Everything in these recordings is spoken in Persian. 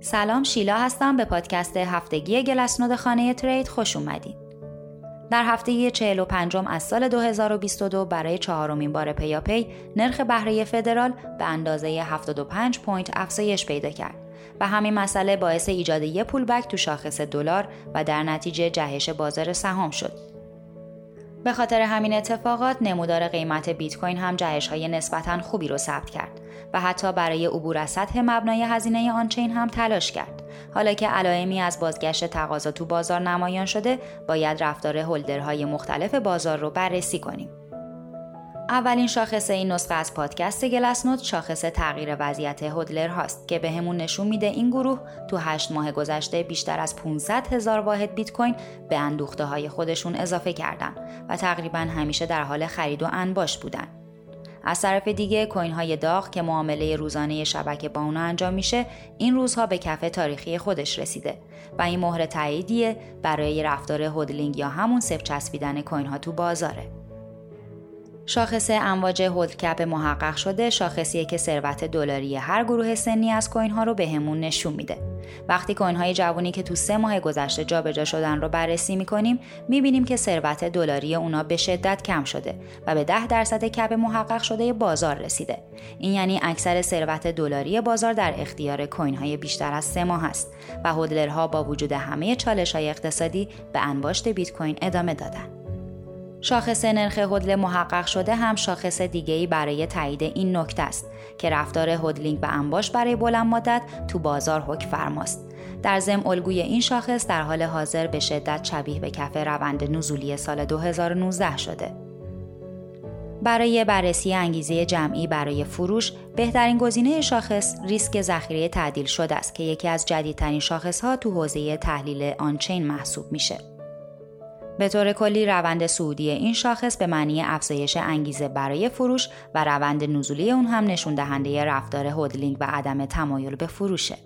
سلام شیلا هستم به پادکست هفتگی Glassnode خانه ترید خوش اومدین. در هفته 45 از سال 2022 برای چهارمین بار پیاپی نرخ بهره فدرال به اندازه 75 point افزایش پیدا کرد و همین مسئله باعث ایجاد یک pullback تو شاخص دلار و در نتیجه جهش بازار سهام شد. به خاطر همین اتفاقات نمودار قیمت بیت کوین هم جهش های نسبتا خوبی رو ثبت کرد و حتی برای عبور از سطح مبنای هزینه آنچین هم تلاش کرد. حالا که علائمی از بازگشت تقاضا تو بازار نمایان شده، باید رفتار هولدرهای مختلف بازار رو بررسی کنیم. اولین شاخص این نسخه از پادکست گلسنوت شاخص تغییر وضعیت هودلر هاست که به نشون میده این گروه تو هشت ماه گذشته بیشتر از 500 هزار واحد بیت کوین به اندوخته های خودشون اضافه کردن و تقریبا همیشه در حال خرید و انباش بودن. از طرف دیگه کوین های داغ که معامله روزانه شبکه با اونا انجام میشه این روزها به کف تاریخی خودش رسیده و این مهر تاییدیه برای رفتار هودلینگ یا همون صفر چسبیدن کوین ها تو بازاره. شاخص امواج هولد محقق شده شاخصیه که ثروت دلاری هر گروه سنی از کوین ها رو بهمون نشون میده. وقتی کوین های جوونی که تو سه ماه گذشته جابجا شدن رو بررسی می‌کنیم می‌بینیم که ثروت دلاری اونا به شدت کم شده و به 10 درصد کپ محقق شده بازار رسیده. این یعنی اکثر ثروت دلاری بازار در اختیار کوین های بیشتر از سه ماه است و هولدرها با وجود همه چالش های اقتصادی به انباشت بیت کوین ادامه دادن. شاخص نرخ هدل محقق شده هم شاخص دیگه‌ای برای تایید این نکته است که رفتار هدلینگ و انباش برای بلند مدت تو بازار حک فرماست. در ضمن الگوی این شاخص در حال حاضر به شدت شبیه به کف روند نزولی سال 2019 شده. برای بررسی انگیزه جمعی برای فروش بهترین گزینه شاخص ریسک ذخیره تعدیل شده است که یکی از جدیدترین شاخص ها تو حوزه تحلیل آنچین محسوب میشه. به طور کلی روند سعودی این شاخص به معنی افزایش انگیزه برای فروش و روند نزولی اون هم نشون دهنده رفتار هودلینگ و عدم تمایل به فروشه.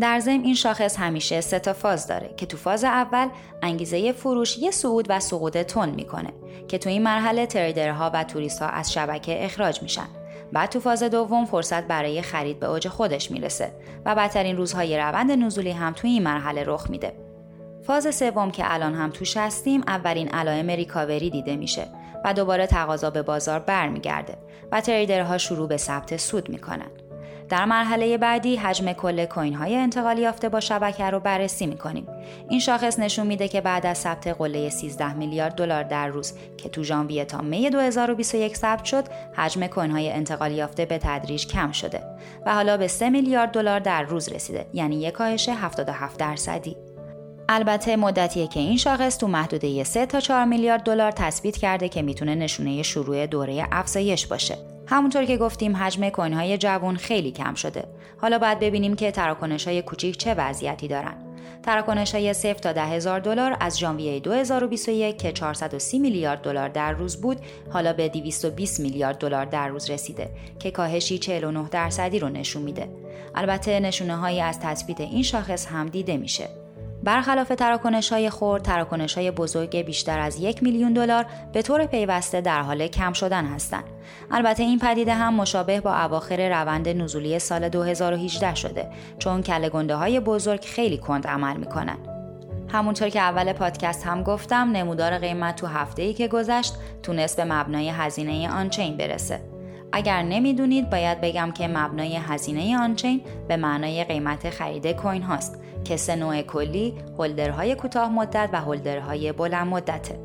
در ضمن این شاخص همیشه سه تا فاز داره که تو فاز اول انگیزه فروش یه صعود و سقوط تون می‌کنه که تو این مرحله تریدرها و توریست ها از شبکه اخراج میشن. بعد تو فاز دوم فرصت برای خرید به اوج خودش می‌رسه و بدترین روزهای روند نزولی هم تو این مرحله رخ میده فاز سوم که الان هم توش هستیم اولین علائم ریکاوری دیده میشه و دوباره تقاضا به بازار برمیگرده و تریدرها شروع به ثبت سود می‌کنن. در مرحله بعدی حجم کل کوین های انتقالی یافته با شبکه رو بررسی می‌کنیم. این شاخص نشون میده که بعد از ثبت قله 13 میلیارد دلار در روز که تو ژانویه تا می 2021 ثبت شد، حجم کوین های انتقالی یافته به تدریج کم شده و حالا به 3 میلیارد دلار در روز رسیده، یعنی یک کاهش 77 درصدی. البته مدتیه که این شاخص تو محدوده 3 تا 4 میلیارد دلار تثبیت کرده که می‌تونه نشونه شروع دوره افزایش باشه. همونطور که گفتیم حجم کوین جوون خیلی کم شده. حالا باید ببینیم که تراکنش های کوچیک چه وضعیتی دارن. تراکنش های 0 تا 10 هزار دلار از ژانویه 2021 که 430 میلیارد دلار در روز بود حالا به 220 میلیارد دلار در روز رسیده که کاهشی 49 درصدی رو نشون میده. البته نشونه هایی از تثبیت این شاخص هم دیده میشه. برخلاف تراکنش های خورد، تراکنش های بزرگ بیشتر از یک میلیون دلار به طور پیوسته در حال کم شدن هستند. البته این پدیده هم مشابه با اواخر روند نزولی سال 2018 شده چون کله های بزرگ خیلی کند عمل می‌کنن. همونطور که اول پادکست هم گفتم نمودار قیمت تو هفته ای که گذشت تونست به مبنای هزینه آنچین برسه. اگر نمی‌دونید باید بگم که مبنای هزینه آنچین به معنای قیمت خرید کوین هاست که سه نوع کلی هولدرهای کوتاه مدت و هولدرهای بلند مدته.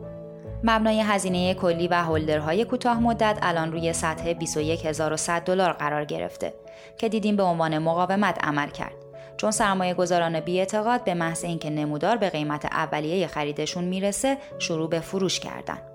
مبنای هزینه کلی و هولدرهای کوتاه مدت الان روی سطح 21100 دلار قرار گرفته که دیدیم به عنوان مقاومت عمل کرد. چون سرمایه گذاران بی اعتقاد به محض اینکه نمودار به قیمت اولیه خریدشون می‌رسه شروع به فروش کردن.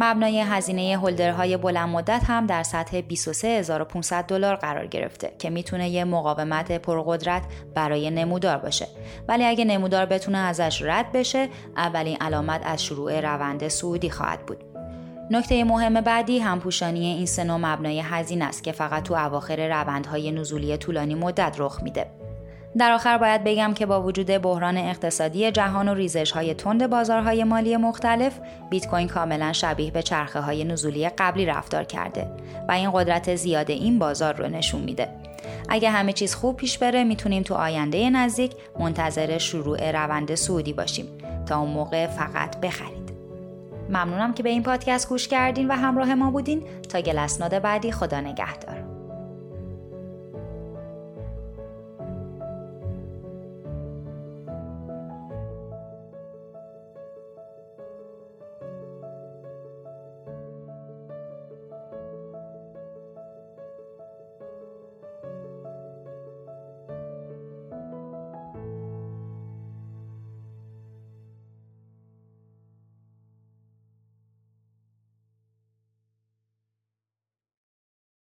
مبنای هزینه هولدرهای بلند مدت هم در سطح 23500 دلار قرار گرفته که می‌تونه یه مقاومت پرقدرت برای نمودار باشه. ولی اگه نمودار بتونه ازش رد بشه اولین علامت از شروع روند سعودی خواهد بود. نکته مهم بعدی همپوشانی این سه مبنای هزینه است که فقط تو اواخر روندهای نزولی طولانی مدت رخ میده. در آخر باید بگم که با وجود بحران اقتصادی جهان و ریزش های تند بازارهای مالی مختلف بیت کوین کاملا شبیه به چرخه های نزولی قبلی رفتار کرده و این قدرت زیاد این بازار رو نشون میده. اگه همه چیز خوب پیش بره می‌تونیم تو آینده نزدیک منتظر شروع روند سعودی باشیم. تا اون موقع فقط بخرید. ممنونم که به این پادکست گوش کردین و همراه ما بودین. تا گلسناد بعدی خدا نگهدار.